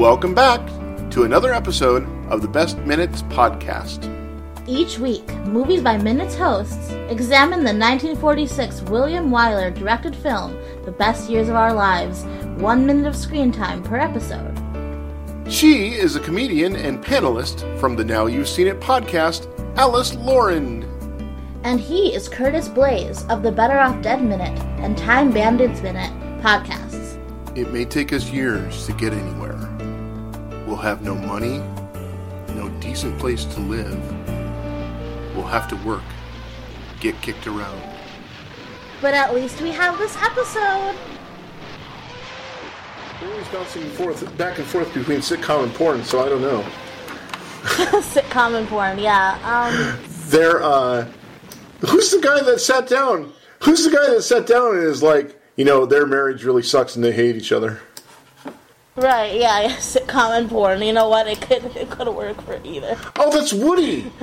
Welcome back to another episode of the Best Minutes Podcast. Each week, Movies by Minutes hosts examine the 1946 William Wyler directed film, The Best Years of Our Lives, one minute of screen time per episode. She is a comedian and panelist from the Now You've Seen It podcast, Alice Lauren. And he is Curtis Blaze of the Better Off Dead Minute and Time Bandits Minute podcasts. It may take us years to get anywhere. We'll have no money, no decent place to live. We'll have to work, get kicked around. But at least we have this episode. We're always bouncing forth, back and forth between sitcom and porn, so I don't know. Sitcom and porn, yeah. Um, They're, uh, who's the guy that sat down? Who's the guy that sat down and is like, you know, their marriage really sucks and they hate each other? Right, yeah, yeah, sitcom and porn. You know what? It could it could work for either. Oh, that's Woody!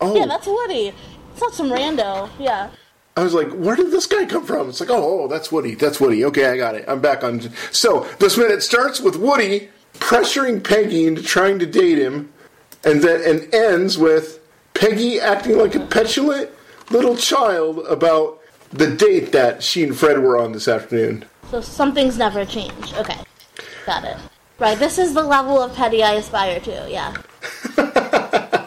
Oh, Yeah, that's Woody. It's not some rando. Yeah. I was like, where did this guy come from? It's like, oh, oh, that's Woody. That's Woody. Okay, I got it. I'm back on. So this minute starts with Woody pressuring Peggy into trying to date him, and then and ends with Peggy acting like a petulant little child about the date that she and Fred were on this afternoon. So some things never change. Okay. Got it. Right, this is the level of petty I aspire to, yeah.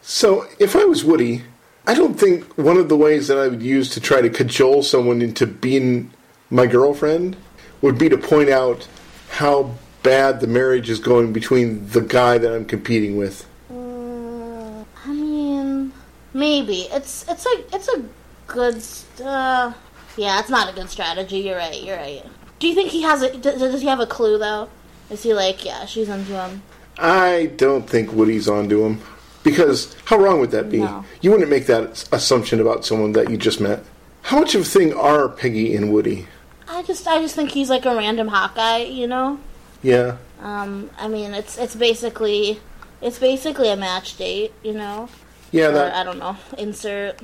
So if I was Woody, I don't think one of the ways that I would use to try to cajole someone into being my girlfriend would be to point out how bad the marriage is going between the guy that I'm competing with. Mm, I mean, maybe. It's it's a it's a good uh yeah, it's not a good strategy. You're right. You're right. Do you think he has a does, does he have a clue though? Is he like, yeah, she's onto him? I don't think Woody's onto him. Because how wrong would that be? No. You wouldn't make that assumption about someone that you just met. How much of a thing are Peggy and Woody? I just I just think he's like a random hot guy, you know? Yeah. Um, I mean, it's it's basically it's basically a match date, you know. Yeah, Or, that I don't know. Insert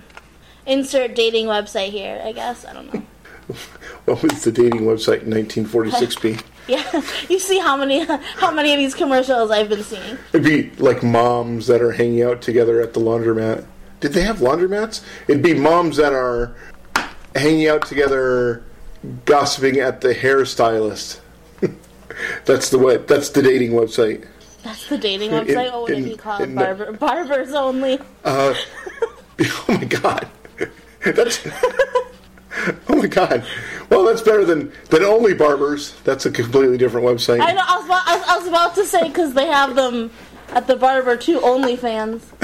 insert dating website here. I guess I don't know. what was the dating website in 1946 be? Yeah, you see how many how many of these commercials I've been seeing. It'd be like moms that are hanging out together at the laundromat. Did they have laundromats? It'd be moms that are hanging out together, gossiping at the hairstylist. that's the way. That's the dating website. That's the dating In- website. Oh, what in- did he call it? in the- Barber, barbers only. Uh, oh my god, that's. Oh my god! Well, that's better than than only barbers. That's a completely different website. I know. I was about, I was, about to say because they have them at the barber too. OnlyFans.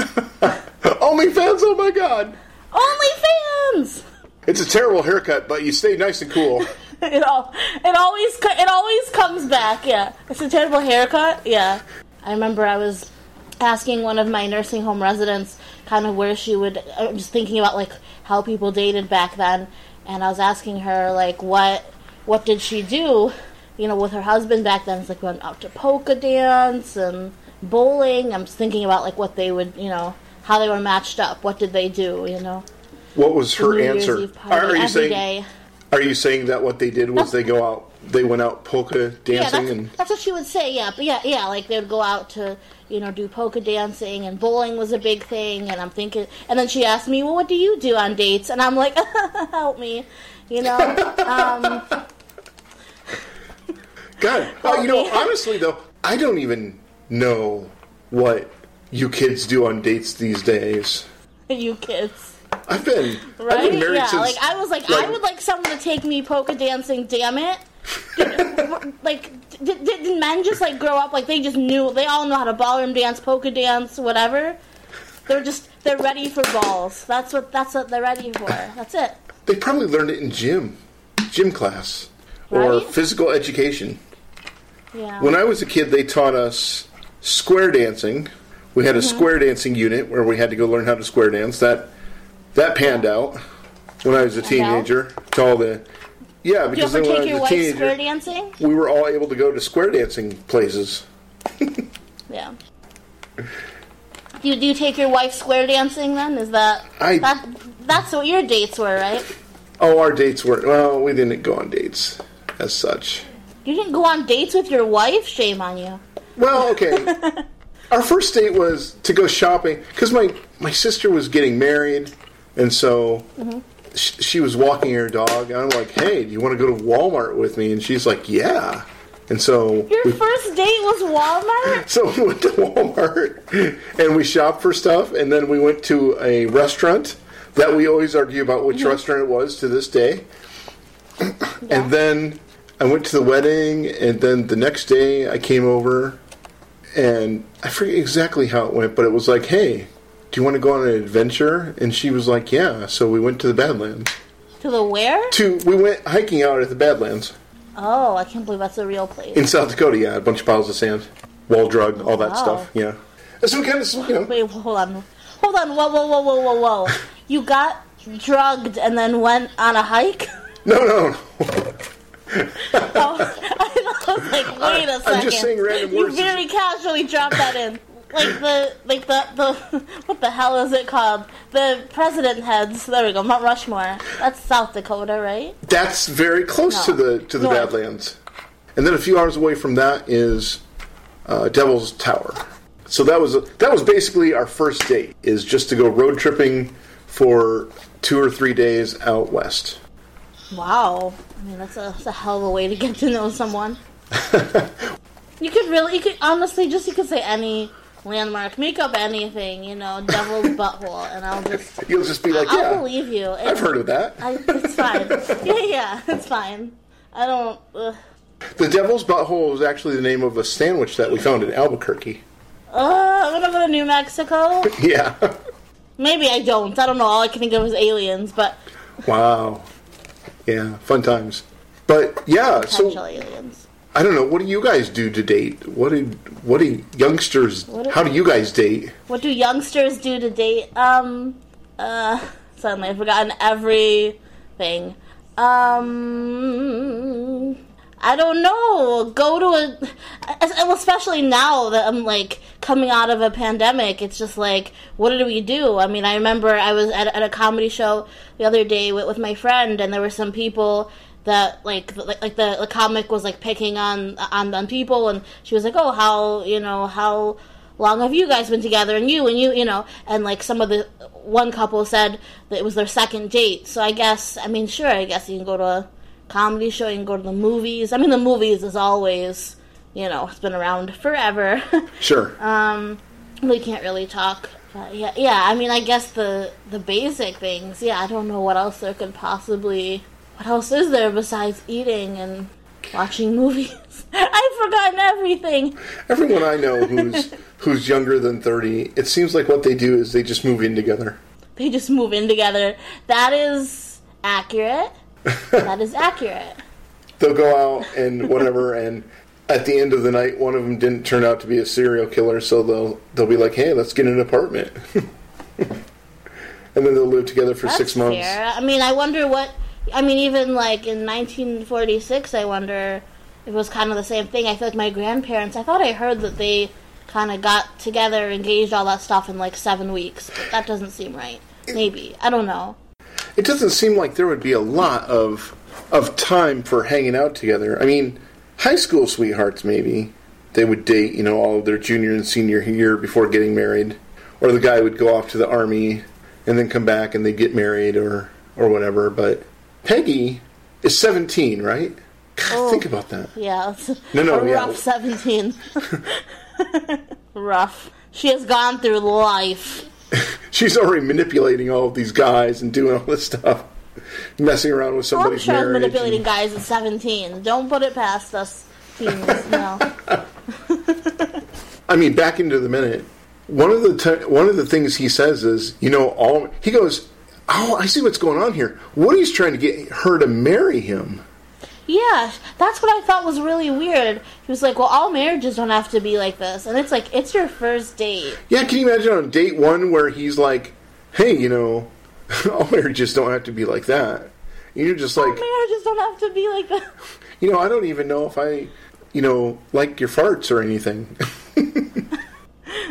OnlyFans. Oh my god! OnlyFans. It's a terrible haircut, but you stay nice and cool. It all it always it always comes back. Yeah, it's a terrible haircut. Yeah, I remember I was asking one of my nursing home residents kind of where she would. I was just thinking about like how people dated back then, and I was asking her like what what did she do, you know, with her husband back then? It's like went out to polka dance and bowling. I'm thinking about like what they would, you know, how they were matched up. What did they do? You know, What was her answer? Party Are you saying? day. Are you saying that what they did was they go out, they went out polka Yeah, dancing, that's, and that's what she would say. Yeah, but yeah, yeah, like they would go out to you know do polka dancing and bowling was a big thing. And I'm thinking, and then she asked me, well, what do you do on dates? And I'm like, help me, you know. um, God, well, you know, honestly though, I don't even know what you kids do on dates these days. you kids, I've been, I've right? been married Yeah, since. like I was like, like- I would like someone to take me polka dancing. Damn it. Like did, did, did men just like grow up like they just knew they all know how to ballroom dance polka dance whatever they're just they're ready for balls that's what that's what they're ready for that's it They probably learned it in gym, gym class, or Right? physical education. yeah When I was a kid, they taught us square dancing. We had a Mm-hmm. square dancing unit where we had to go learn how to square dance. That that panned out when I was a Panned out? teenager. To all the yeah, Do you because ever then when I take your wife square dancing? we were all able to go to square dancing places. Yeah. Do you, do you take your wife square dancing then? Is that I- that that's what your dates were, right? Oh, our dates were well. We didn't go on dates as such. You didn't go on dates with your wife? Shame on you. Well, okay. Our first date was to go shopping because my my sister was getting married, and so sh- she was walking her dog. And I'm like, "Hey, do you want to go to Walmart with me?" And she's like, "Yeah." And so Your we, first date was Walmart? so we went to Walmart and we shopped for stuff, and then we went to a restaurant that we always argue about which restaurant it was to this day. And then I went to the wedding, and then the next day I came over, and I forget exactly how it went, but it was like, "Hey, do you want to go on an adventure?" And she was like, "Yeah." So we went to the Badlands. To the where? To we went hiking out at the Badlands Oh, I can't believe that's a real place. in South Dakota. Yeah, a bunch of piles of sand, wall drug, all that Wow. stuff. Yeah. And so we kind of, you know, Wait, hold on. Hold on. Whoa, whoa, whoa, whoa, whoa, whoa. You got drugged and then went on a hike? no, no, no. Oh, I was like, wait a I'm just saying random words. you very casually dropped that in. Like the, like the, the, what the hell is it called? The president heads. There we go. Mount Rushmore. That's South Dakota, right? That's very close No. to the to the North. Badlands, and then a few hours away from that is uh, Devil's Tower. So that was that was basically our first date. Is just to go road tripping for two or three days out west. Wow. I mean, that's a, that's a hell of a way to get to know someone. you could really, you could honestly just, you could say any landmark, make up anything, you know, devil's butthole, and I'll just, You'll just be like, yeah, I'll believe you. I've heard of that. I, it's fine. yeah, yeah, it's fine. I don't. Ugh. The Devil's Butthole was actually the name of a sandwich that we found in Albuquerque. Uh, I'm gonna go to New Mexico. Yeah. Maybe I don't. I don't know. All I can think of is aliens, but wow. Yeah, fun times. But yeah, potential so aliens. I don't know. What do you guys do to date? What do what do youngsters? What do- how do you guys date? What do youngsters do to date? Um, uh, suddenly I've forgotten everything. Um, I don't know. Go to a, especially now that I'm like coming out of a pandemic. It's just like, what do we do? I mean, I remember I was at, at a comedy show the other day with, with my friend, and there were some people that like like, like the, the comic was like picking on on on people, and she was like, oh, how you know how long have you guys been together? And you and you you know. And like some of the one couple said that it was their second date. So i guess i mean sure i guess you can go to a comedy show you can go to the movies. I mean the movies is always you know it's been around forever. Sure. um we can't really talk but yeah yeah i mean i guess the the basic things yeah i don't know what else there could possibly what else is there besides eating and watching movies i've forgotten everything Everyone I know who's who's younger than thirty, it seems like what they do is they just move in together. they just move in together. That is accurate. that is accurate. They'll go out and whatever, and at the end of the night, one of them didn't turn out to be a serial killer, so they'll they'll be like, "Hey, let's get an apartment," and then they'll live together for That's six months. fair. I mean, I wonder what. I mean, even like in 1946, I wonder if it was kind of the same thing. I feel like my grandparents. I thought I heard that they kind of got together, engaged, all that stuff in like seven weeks, but that doesn't seem right. Maybe I don't know. It doesn't seem like there would be a lot of of time for hanging out together. I mean, high school sweethearts maybe they would date, you know, all of their junior and senior year before getting married, or the guy would go off to the army and then come back and they get married or or whatever. But Peggy is seventeen, right? God, Oh. think about that. Yeah, No, no, a yeah. rough 17. rough. She has gone through life. She's already manipulating all of these guys and doing all this stuff, messing around with somebody's sure I was marriage. manipulating and- guys at 17. Don't put it past us teens, no. I mean, back into the minute. One of the t- one of the things he says is, you know, all he goes, oh, I see what's going on here. Woody's trying to get her to marry him. Yeah, that's what I thought was really weird. He was like, well, all marriages don't have to be like this. And it's like, it's your first date. Yeah, can you imagine on date one where he's like, hey, you know, all marriages don't have to be like that. And you're just like, Marriages don't have to be like that. you know, I don't even know if I, you know, like your farts or anything.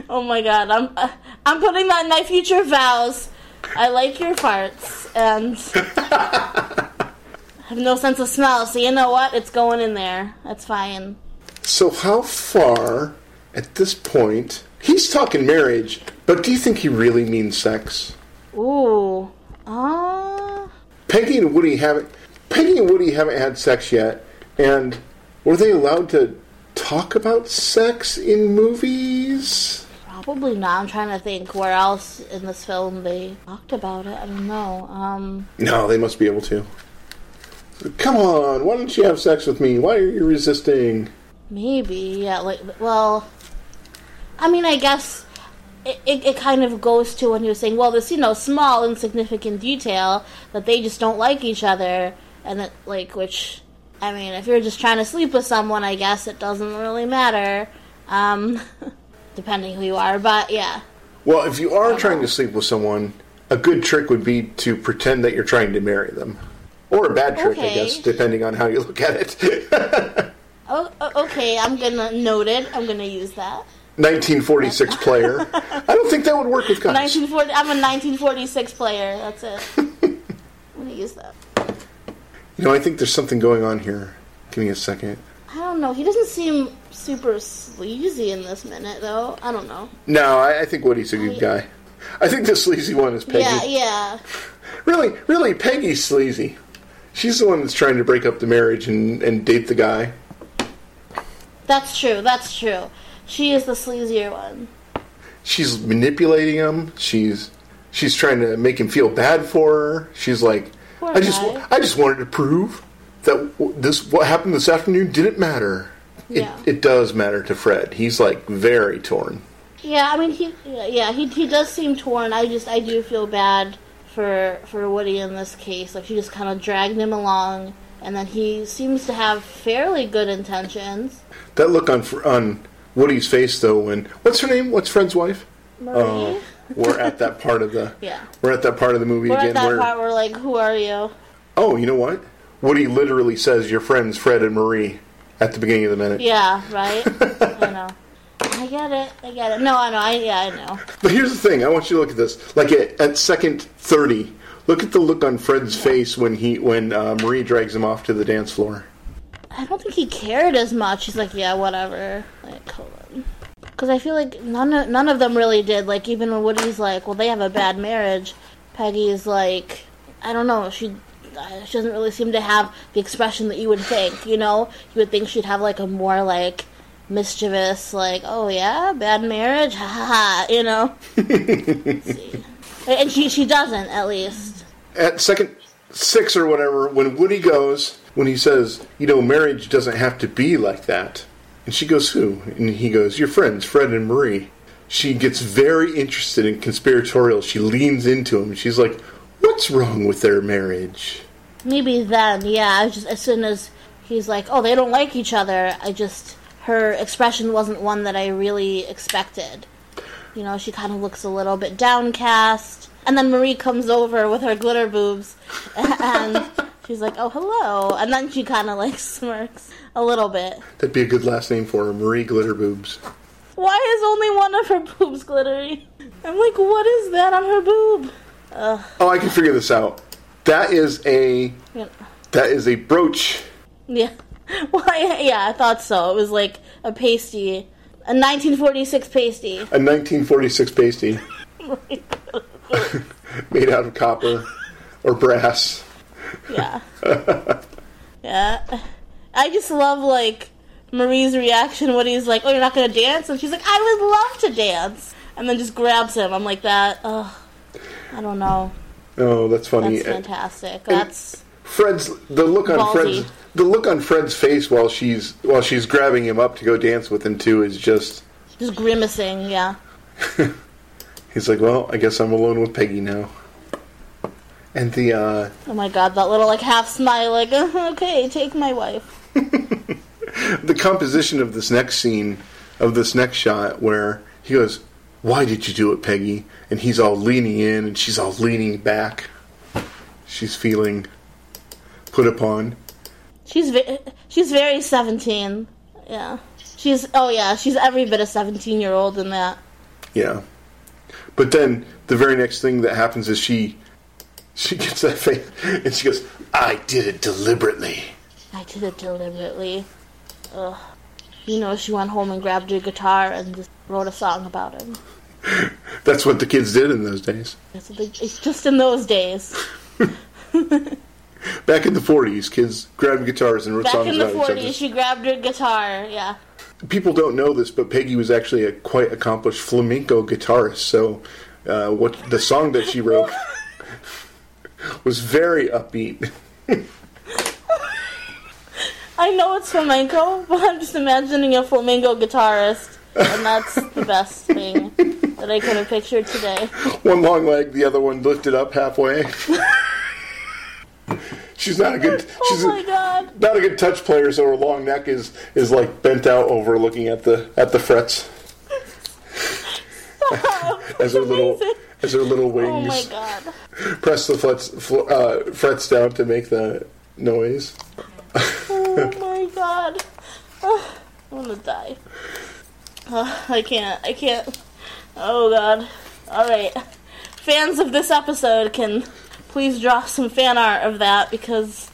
Oh my god, I'm uh, I'm putting that in my future vows. I like your farts and have no sense of smell. So you know what? It's going in there. That's fine. so how far at this point, he's talking marriage, but do you think he really means sex? Ooh. Uh, Peggy and Woody haven't. Peggy and Woody haven't had sex yet, and were they allowed to talk about sex in movies? Probably not. I'm trying to think where else in this film they talked about it. I don't know. Um, No, they must be able to. Come on, why don't you have sex with me? Why are you resisting? maybe, yeah. Like, well, I mean, I guess it, it, it kind of goes to when he was saying, well, this, you know, small, insignificant detail that they just don't like each other, and it, like, which, I mean, if you're just trying to sleep with someone, I guess it doesn't really matter, um, depending who you are, but yeah. Well, if you are trying to sleep with someone, a good trick would be to pretend that you're trying to marry them. Or a bad trick, I guess, depending on how you look at it. Oh, oh, okay, I'm gonna note it. I'm gonna use that. 1946 player. I don't think that would work with guys. 1940. I'm a 1946 player. That's it. I'm gonna use that. You know, I think there's something going on here. Give me a second. I don't know. He doesn't seem super sleazy in this minute, though. I don't know. No, I, I think Woody's a good guy. I think the sleazy one is Peggy. Yeah, yeah. Really, really, Peggy's sleazy. She's the one that's trying to break up the marriage and, and date the guy. That's true. That's true. She is the sleazier one. She's manipulating him. She's she's trying to make him feel bad for her. She's like, Poor I just guy. I just wanted to prove that w- this what happened this afternoon didn't matter. It, Yeah. it does matter to Fred. He's like very torn. Yeah, I mean, he. Yeah, he he does seem torn. I just I do feel bad for for Woody in this case. Like she just kind of dragged him along, and then he seems to have fairly good intentions. That look on on Woody's face though when what's her name? What's Fred's wife? Marie. Oh, we're at that part of the Yeah. we're at that part of the movie We're again at that where part where like, who are you? oh you know what Woody literally says your friends Fred and Marie at the beginning of the minute. Yeah, right. I know. I get it. I get it. No, I know. I yeah, I know. But here's the thing: I want you to look at this. Like at, at second thirty, look at the look on Fred's face when he when uh, Marie drags him off to the dance floor. I don't think he cared as much. He's like, yeah, whatever. Like, hold on. Because I feel like none of, none of them really did. Like, even when Woody's like, well, they have a bad marriage, Peggy's like, I don't know, she, Uh, she doesn't really seem to have the expression that you would think, you know? You would think she'd have, like, a more, like, mischievous, like, oh, yeah, bad marriage? Ha ha ha, you know? And she, she doesn't, at least. At second six or whatever, when Woody goes, when he says, you know, marriage doesn't have to be like that, and she goes, who? And he goes, your friends, Fred and Marie. She gets very interested in conspiratorial. She leans into him, and she's like, what's wrong with their marriage? Maybe then, yeah. I just as soon as he's like, "Oh, they don't like each other," I just her expression wasn't one that I really expected. You know, she kind of looks a little bit downcast, and then Marie comes over with her glitter boobs, and she's like, "Oh, hello," and then she kind of like smirks a little bit. That'd be a good last name for her, Marie Glitter Boobs. Why is only one of her boobs glittery? I'm like, what is that on her boob? Oh, I can figure this out. That is a Yeah. that is a brooch. Yeah. Well, I- yeah, I thought so. It was like a pasty, a 1946 pasty. A 1946 pasty made out of copper or brass. yeah. yeah. I just love like Marie's reaction when he's like, "Oh, you're not gonna dance," and she's like, "I would love to dance," and then just grabs him. I'm like that. Ugh. I don't know. Oh, that's funny. That's fantastic. That's Fred's the look on Ballsy. Fred's the look on Fred's face while she's while she's grabbing him up to go dance with him too is just just grimacing. Yeah. he's like, well, I guess I'm alone with Peggy now. And the uh, Oh my god, that little like half smile, like, okay, take my wife. the composition of this next scene of this next shot where he goes, "Why did you do it, Peggy?" and he's all leaning in and she's all leaning back. She's feeling put upon. She's ve- she's very 17. Yeah. She's oh yeah, she's every bit a 17 year old in that. Yeah. But then the very next thing that happens is she she gets that face and she goes, "I did it deliberately." I did it deliberately. Ugh. you know, she went home and grabbed her guitar and just wrote a song about him. That's what the kids did in those days. Big, it's just in those days. Back in the 40s, kids grabbed guitars and wrote Back songs in the about each other. 40s, she grabbed her guitar. Yeah. People don't know this, but Peggy was actually a quite accomplished flamenco guitarist. So, uh, what the song that she wrote was very upbeat. I know it's flamenco, but I'm just imagining a flamenco guitarist, and that's the best thing that I could have pictured today. One long leg, the other one lifted up halfway. she's not a good. She's Oh my god. not a good touch player, so her long neck is is like bent out over, looking at the at the frets as her little as her little wings Oh my god. press the frets fl- uh, frets down to make the noise. Oh my god. Ah, I'm gonna die. Ah, I can't. I can't. Oh god. Alright. Fans of this episode can please draw some fan art of that because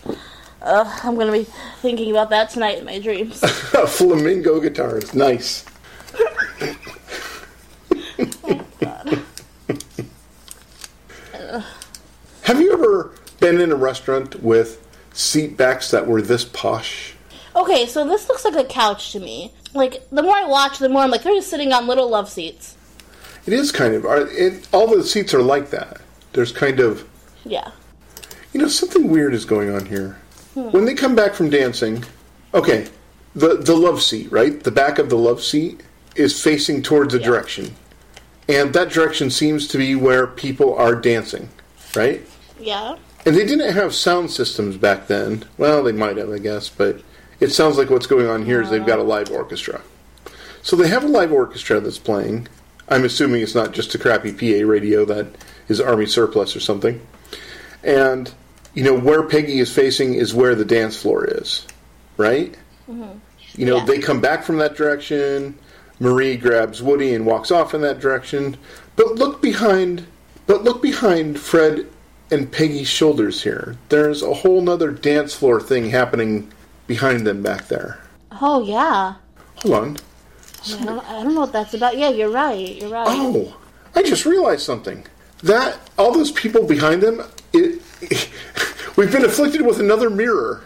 uh, I'm gonna be thinking about that tonight in my dreams. Flamingo guitar is nice. Have you ever been in a restaurant with seat backs that were this posh? Okay, so this looks like a couch to me. Like, the more I watch, the more I'm like, they're just sitting on little love seats. It is kind of. It, all the seats are like that. There's kind of. Yeah. You know, something weird is going on here. Hmm. When they come back from dancing, okay, the the love seat, right? The back of the love seat is facing towards a Yeah. direction, and that direction seems to be where people are dancing, right? Yeah. And they didn't have sound systems back then. Well, they might have, I guess, but it sounds like what's going on here is they've uh-huh. got a live orchestra. So they have a live orchestra that's playing. I'm assuming it's not just a crappy PA radio that is Army surplus or something. And, you know, where Peggy is facing is where the dance floor is, right? Mm-hmm. You know, Yeah. they come back from that direction. Marie grabs Woody and walks off in that direction. But look behind, but look behind Fred and Peggy's shoulders here. There's a whole nother dance floor thing happening behind them back there. Oh, yeah. Hold on. I don't, I don't know what that's about. Yeah, you're right. You're right. Oh, I just realized something. That all those people behind them, it, we've been afflicted with another mirror.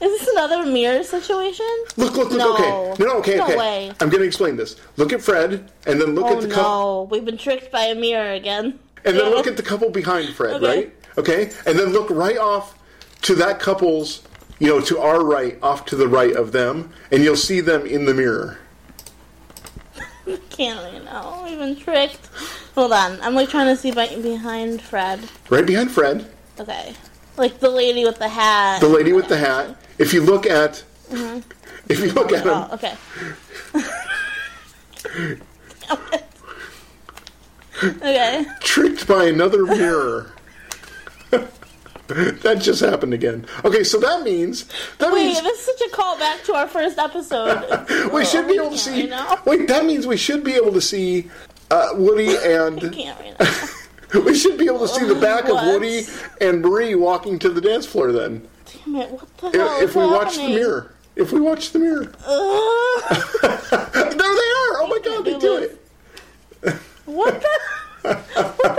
Is this another mirror situation? Look, look, look. No. Okay, no, no, okay, No okay. way. I'm going to explain this. Look at Fred, and then look Oh at the couple, no, we've been tricked by a mirror again. and then Yeah. look at the couple behind Fred, Okay. right? Okay, and then look right off to that couple's, you know, to our right, off to the right of them, and you'll see them in the mirror. Can't really know. We've been oh, tricked. Hold on, I'm like trying to see by, behind Fred. Right behind Fred, Okay, like the lady with the hat. the lady with the hat. If you look at, mm-hmm. if you look at him, Oh, okay. okay. tricked by another mirror. that just happened again. Okay, so that means that Wait, means this is such a callback to our first episode. we should be able to see. Know. Wait, that means we should be able to see uh, Woody and Can't right now. we should be able to see the back of Woody and Marie walking to the dance floor. Then, Damn it! What the hell if, we watch the mirror, if we watch the mirror, Ugh. there they are! Oh my God, they do do this. it! what the?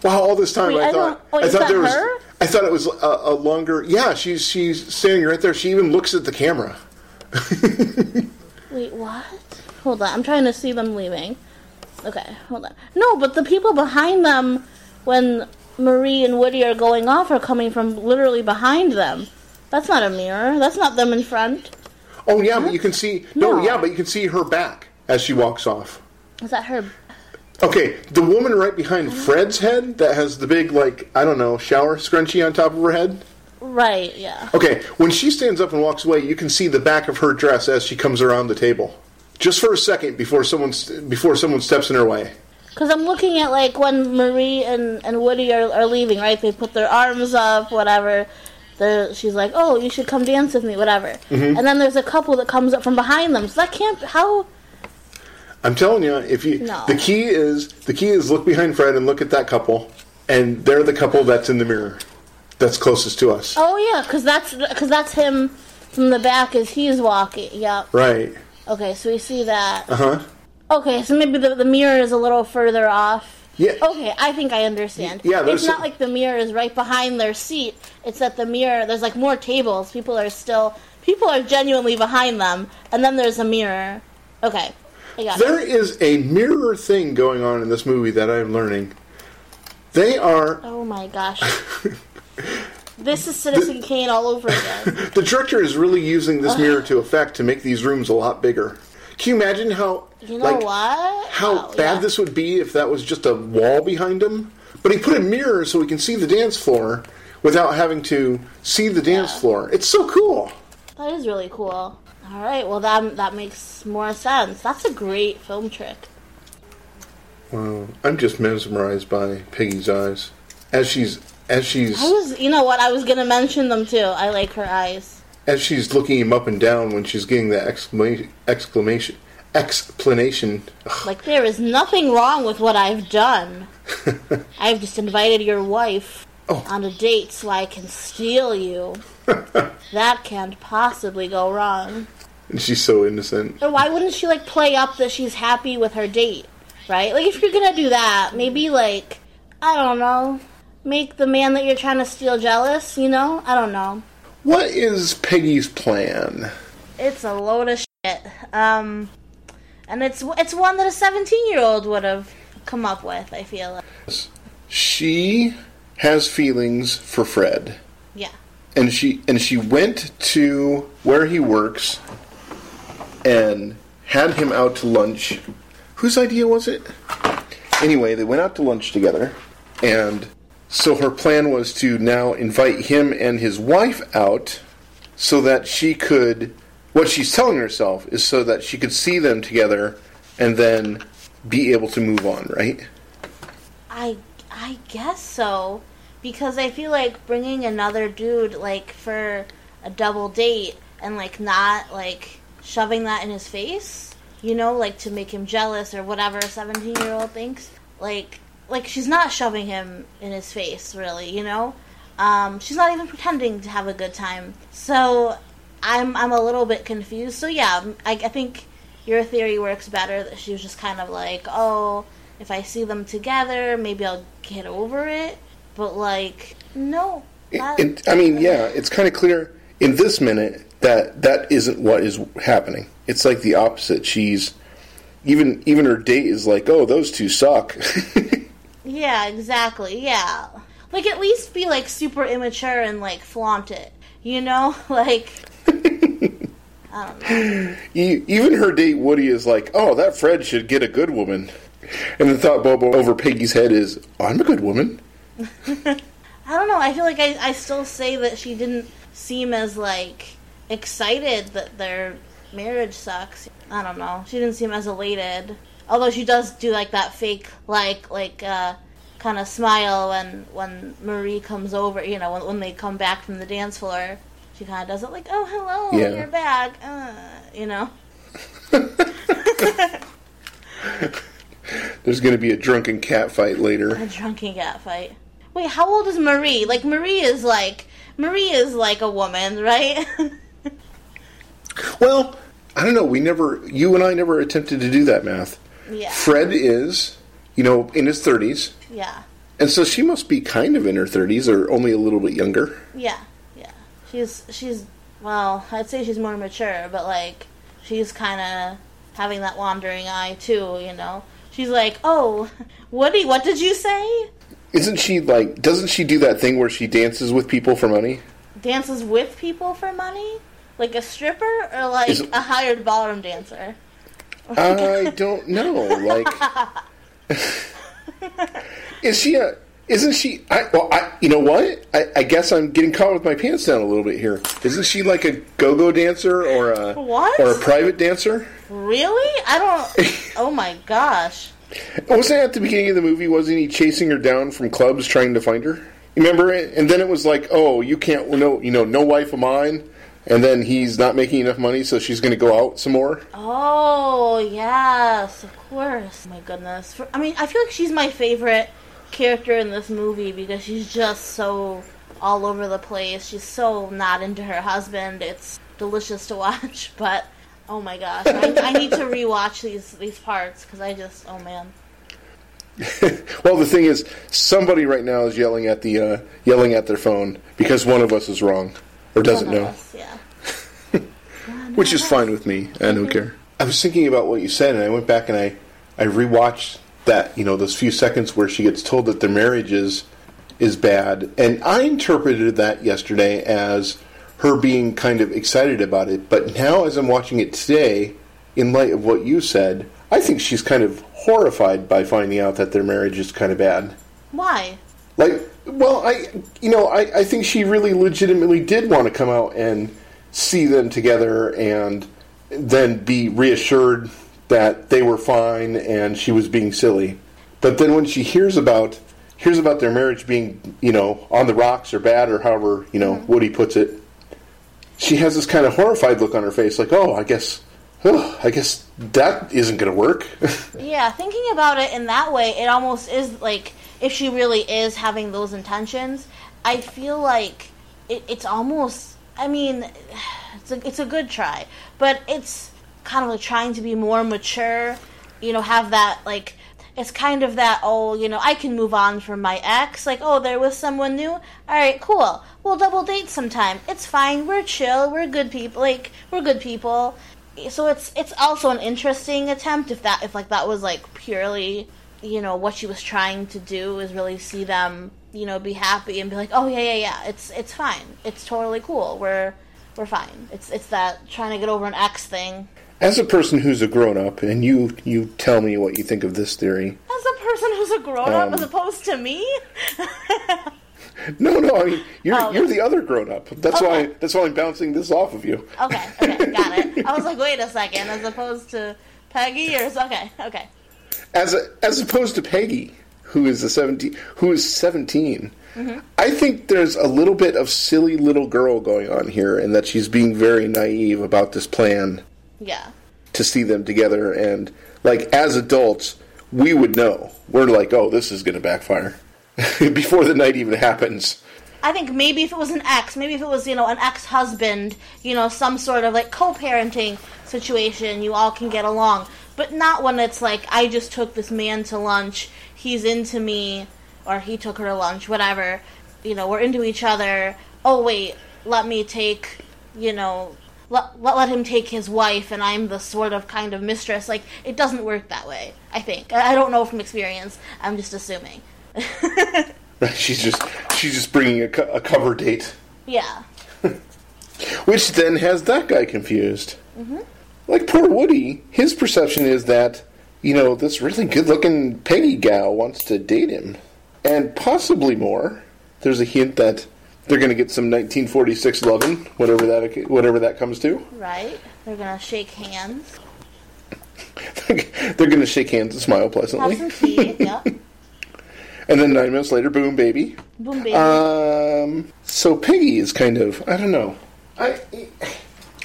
What? Wow, all this time Wait, I I thought don't- I thought there was her? I thought it was a, a longer. Yeah, she's she's standing right there. She even looks at the camera. Wait, what? Hold on, I'm trying to see them leaving. Okay, hold on. No, but the people behind them, when Marie and Woody are going off, are coming from literally behind them. That's not a mirror. That's not them in front. Oh yeah, but you can see no, No. yeah, but you can see her back as she walks off. Is that her? Okay, the woman right behind Fred's head that has the big like I don't know shower scrunchie on top of her head. Right, yeah. Okay, when she stands up and walks away, you can see the back of her dress as she comes around the table, just for a second before someone before someone steps in her way. Because I'm looking at like when Marie and, and Woody are, are leaving, right? They put their arms up, whatever. They're, she's like, "Oh, you should come dance with me, whatever." Mm-hmm. And then there's a couple that comes up from behind them. So that can't. How? I'm telling you, if you No. the key is the key is look behind Fred and look at that couple, and they're the couple that's in the mirror, that's closest to us. Oh yeah, because that's because that's him from the back as he's walking. Yep. Right. Okay, so we see that. Uh huh. Okay, so maybe the, the mirror is a little further off. Yeah. Okay, I think I understand. Yeah, it's not like the mirror is right behind their seat. It's that the mirror. There's like more tables. People are still. People are genuinely behind them, and then there's a mirror. Okay, There is a mirror thing going on in this movie that I'm learning. They are. Oh my gosh. this is Citizen Kane all over again. The director is really using this mirror to effect to make these rooms a lot bigger. Can you imagine how You know like what? how Oh, bad yeah. this would be if that was just a wall behind him? But he put a mirror so we can see the dance floor without having to see the dance Yeah. floor. It's so cool. That is really cool. All right, well that that makes more sense. That's a great film trick. Wow, I'm just mesmerized by Peggy's eyes as she's as she's I was, you know what? I was gonna mention them too. I like her eyes. as she's looking him up and down when she's getting that exclamation exclamation explanation. Ugh, Like there is nothing wrong with what I've done. I've just invited your wife Oh. on a date so I can steal you. that can't possibly go wrong. And she's so innocent. Or why wouldn't she like play up that she's happy with her date? Right? Like if you're gonna do that, maybe like I don't know, make the man that you're trying to steal jealous. You know? I don't know. What is Peggy's plan? It's a load of shit. Um, and it's it's one that a 17 year old would have come up with. I feel like. She has feelings for Fred. Yeah. and she and she went to where he works and had him out to lunch. Whose idea was it? Anyway, they went out to lunch together, and so her plan was to now invite him and his wife out so that she could. What she's telling herself is so that she could see them together and then be able to move on, right? I I guess so because I feel like bringing another dude like for a double date and like not like shoving that in his face, you know, like to make him jealous or whatever a 17-year-old thinks. Like like she's not shoving him in his face really, you know? Um, she's not even pretending to have a good time. So I'm I'm a little bit confused. So yeah, I, I think your theory works better that she was just kind of like, oh, if I see them together, maybe I'll get over it. But like, no. that- It, I mean, yeah, it's kind of clear in this minute that that isn't what is happening. It's like the opposite. She's even even her date is like, "Oh, those two suck." yeah, exactly. Yeah, like at least be like super immature and like flaunt it. You know, like I don't know. Even her date Woody is like, "Oh, that Fred should get a good woman." And the thought bubble over Peggy's head is, "I'm a good woman." I don't know. I feel like I, I still say that she didn't seem as like excited that their marriage sucks. I don't know. She didn't seem as elated. Although she does do like that fake like like uh kind of smile when when Marie comes over, you know, when when they come back from the dance floor. She kind of does it like, "Oh, hello, Yeah. you're back." Uh, you know. There's going to be a drunken cat fight later. A drunken cat fight. Wait, how old is Marie? Like Marie is like Marie is like a woman, right? Well, I don't know. We never, you and I never attempted to do that math. yeah. Fred is, you know, in his 30s. Yeah. And so she must be kind of in her 30s or only a little bit younger. Yeah, yeah. She's she's well, I'd say she's more mature, but like she's kind of having that wandering eye too. You know, she's like, "Oh, Woody, what did you say?" Isn't she like, doesn't she do that thing where she dances with people for money? Dances with people for money, like a stripper or like Is a hired ballroom dancer. I don't know. Like, is she a, isn't she, I, well, I, you know what? I, I guess I'm getting caught with my pants down a little bit here. Isn't she like a go-go dancer or a, What? or a private dancer? Really? I don't. oh my gosh. Wasn't at the beginning of the movie? Wasn't he chasing her down from clubs trying to find her? Remember it? And then it was like, oh, you can't, no, you know, no wife of mine. And then he's not making enough money, so she's going to go out some more. Oh yes, of course. My goodness. For, I mean, I feel like she's my favorite character in this movie because she's just so all over the place. She's so not into her husband. It's delicious to watch. But oh my gosh, I, I need to rewatch these these parts because I just oh man. well, the thing is, somebody right now is yelling at the uh, yelling at their phone because one of us is wrong or doesn't know, us, yeah. which is fine with me. I don't mm-hmm. care. I was thinking about what you said, and I went back and I I rewatched that. You know, those few seconds where she gets told that their marriage is is bad, and I interpreted that yesterday as her being kind of excited about it. But now, as I'm watching it today, in light of what you said, I think she's kind of horrified by finding out that their marriage is kind of bad. Why? Like, well, I, you know, I, I think she really legitimately did want to come out and see them together and then be reassured that they were fine and she was being silly. But then when she hears about hears about their marriage being, you know, on the rocks or bad or however, you know, mm-hmm. Woody puts it, she has this kind of horrified look on her face, like, oh, I guess, oh, I guess that isn't going to work. Yeah, thinking about it in that way, it almost is like if she really is having those intentions. I feel like it, it's almost. I mean, it's a it's a good try, but it's kind of like trying to be more mature. You know, have that like. It's kind of that, oh, you know, I can move on from my ex. Like, oh, there was someone new. All right, cool. We'll double date sometime. It's fine. We're chill. We're good people. Like, we're good people so it's it's also an interesting attempt if that if like that was like purely you know what she was trying to do is really see them you know be happy and be like oh yeah yeah yeah it's it's fine it's totally cool we're we're fine it's it's that trying to get over an ex thing As a person who's a grown up, and you you tell me what you think of this theory. as a person who's a grown up Um, as opposed to me No, no, I mean you're Oh. you're the other grown up. That's Okay. why that's why I'm bouncing this off of you. okay okay got it i was like wait a second as opposed to peggy or okay okay As a, as opposed to Peggy, who is a seventeen, who is 17 mm-hmm. I think there's a little bit of silly little girl going on here, and that she's being very naive about this plan yeah to see them together. And like as adults, we would know. We're like, oh, this is going to backfire before the night even happens. I think maybe if it was an ex, maybe if it was, you know, an ex husband, you know, some sort of like co parenting situation, you all can get along. But not when it's like, I just took this man to lunch, he's into me, or he took her to lunch, whatever. You know, we're into each other. Oh, wait, let me take, you know, let, let, let him take his wife, and I'm the sort of kind of mistress. Like, it doesn't work that way, I think. I I don't know from experience, I'm just assuming. She's just she's just bringing a, co- a cover date. yeah. Which then has that guy confused. Mm-hmm. Like poor Woody, his perception is that, you know, this really good looking Peggy gal wants to date him. And possibly more. There's a hint that they're going to get some 1946 lovin', whatever that whatever that comes to. Right? They're gonna shake hands, they're going to shake hands and smile pleasantly. have some tea. yep. And then nine minutes later, boom, baby. Boom, baby. Um, so Peggy is kind of I don't know. I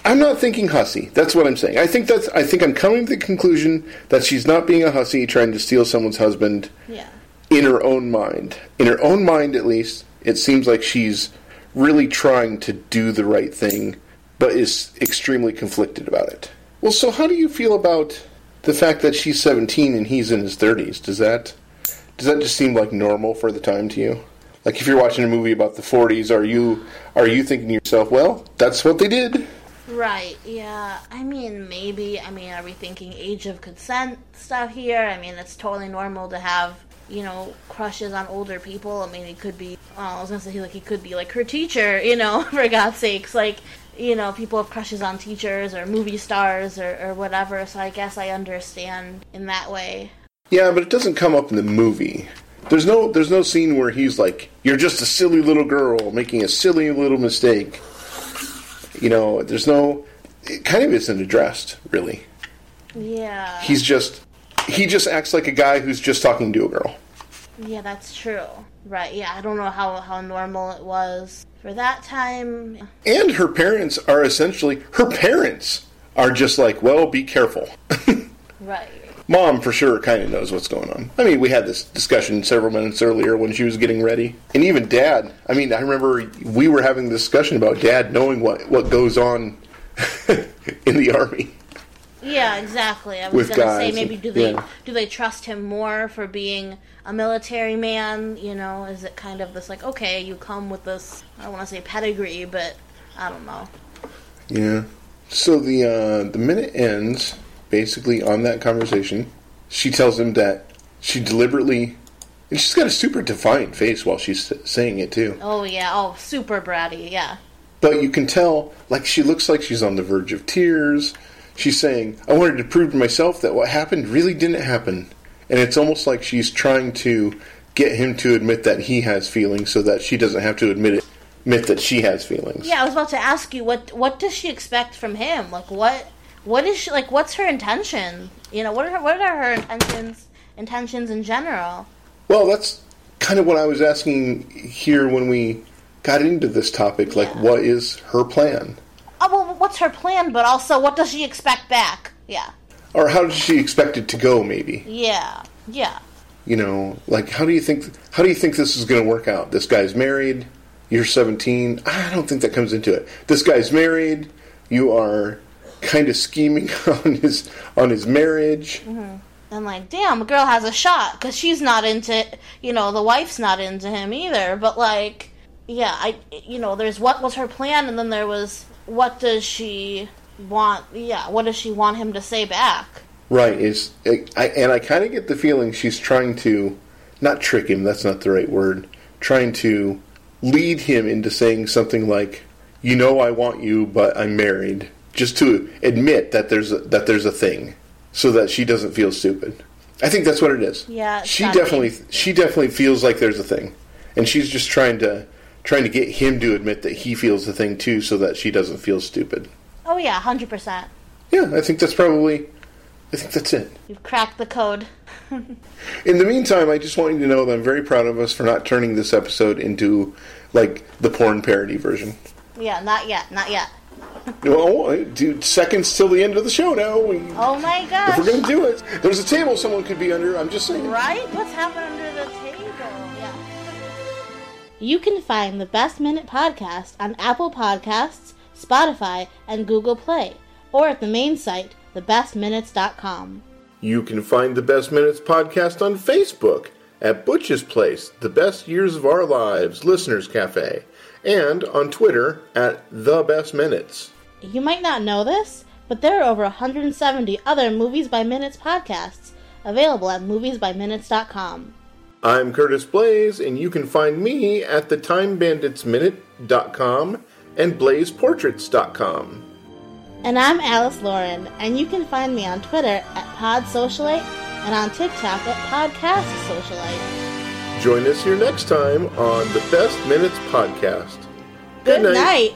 I'm not thinking hussy. That's what I'm saying. I think that's I think I'm coming to the conclusion that she's not being a hussy trying to steal someone's husband yeah. in her own mind. In her own mind at least, it seems like she's really trying to do the right thing but is extremely conflicted about it. Well, so how do you feel about the fact that she's 17 and he's in his 30s? Does that does that just seem like normal for the time to you? Like if you're watching a movie about the 40s, are you are you thinking to yourself, well, that's what they did? Right. Yeah. I mean, maybe. I mean, are we thinking age of consent stuff here? I mean, it's totally normal to have you know crushes on older people. I mean, it could be. Oh, I was gonna say like he could be like her teacher. You know, for God's sakes, like. You know, people have crushes on teachers or movie stars or, or whatever, so I guess I understand in that way. Yeah, but it doesn't come up in the movie. There's no there's no scene where he's like, "You're just a silly little girl making a silly little mistake." You know, there's no it kind of isn't addressed, really. Yeah. He's just he just acts like a guy who's just talking to a girl. Yeah, that's true. Right. Yeah, I don't know how how normal it was for that time. And her parents are essentially her parents are just like, "Well, be careful." Right. Mom, for sure, kind of knows what's going on. I mean, we had this discussion several minutes earlier when she was getting ready, and even Dad. I mean, I remember we were having this discussion about Dad knowing what what goes on in the army. Yeah, exactly. I was gonna say maybe do they yeah. do they trust him more for being a military man? You know, is it kind of this like okay, you come with this I don't want to say pedigree, but I don't know. Yeah. So the uh, the minute ends basically on that conversation. She tells him that she deliberately, and she's got a super defiant face while she's saying it too. Oh yeah, oh super bratty, yeah. But you can tell, like she looks like she's on the verge of tears. She's saying, "I wanted to prove to myself that what happened really didn't happen," and it's almost like she's trying to get him to admit that he has feelings, so that she doesn't have to admit it, admit that she has feelings. Yeah, I was about to ask you what what does she expect from him? Like what what is she like? What's her intention? You know, what are her, what are her intentions intentions in general? Well, that's kind of what I was asking here when we got into this topic. Like, Yeah. what is her plan? Oh well, what's her plan? But also, what does she expect back? Yeah, Or how does she expect it to go, maybe? yeah, yeah. You know, like, how do you think, how do you think this is going to work out? This guy's married, you're 17. I don't think that comes into it. This guy's married, you are kind of scheming on his, on his marriage. Mm-hmm. And like, damn, a girl has a shot because she's not into, you know, the wife's not into him either. But like, yeah, I, you know, there's what was her plan, and then there was what does she want? Yeah, what does she want him to say back? Right, is I, and I kind of get the feeling she's trying to not trick him. That's not the right word. Trying to lead him into saying something like, "You know, I want you, but I'm married," just to admit that there's a, that there's a thing, so that she doesn't feel stupid. I think that's what it is. Yeah, she definitely she definitely feels like there's a thing, and she's just trying to trying to get him to admit that he feels the thing too, so that she doesn't feel stupid. Oh yeah, hundred percent. Yeah, I think that's probably. I think that's it. You've cracked the code. In the meantime, I just want you to know that I'm very proud of us for not turning this episode into like the porn parody version. Yeah, not yet, not yet. No, dude, seconds till the end of the show now. We, Oh my if we're gonna do it, there's a table someone could be under. I'm just saying. Right? What's happening under the table? Yeah. You can find the Best Minute podcast on Apple Podcasts, Spotify, and Google Play, or at the main site, thebestminutes.com. You can find the Best Minutes podcast on Facebook at Butch's Place, the best years of our lives, Listeners Cafe, and on Twitter at The Best Minutes. You might not know this, but there are over 170 other Movies by Minutes podcasts available at moviesbyminutes.com. I'm Curtis Blaze, and you can find me at thetimebanditsminute.com and blazeportraits.com. And I'm Alice Lauren, and you can find me on Twitter at PodSocialite and on TikTok at PodcastSocialite. Join us here next time on the Best Minutes Podcast. Good night.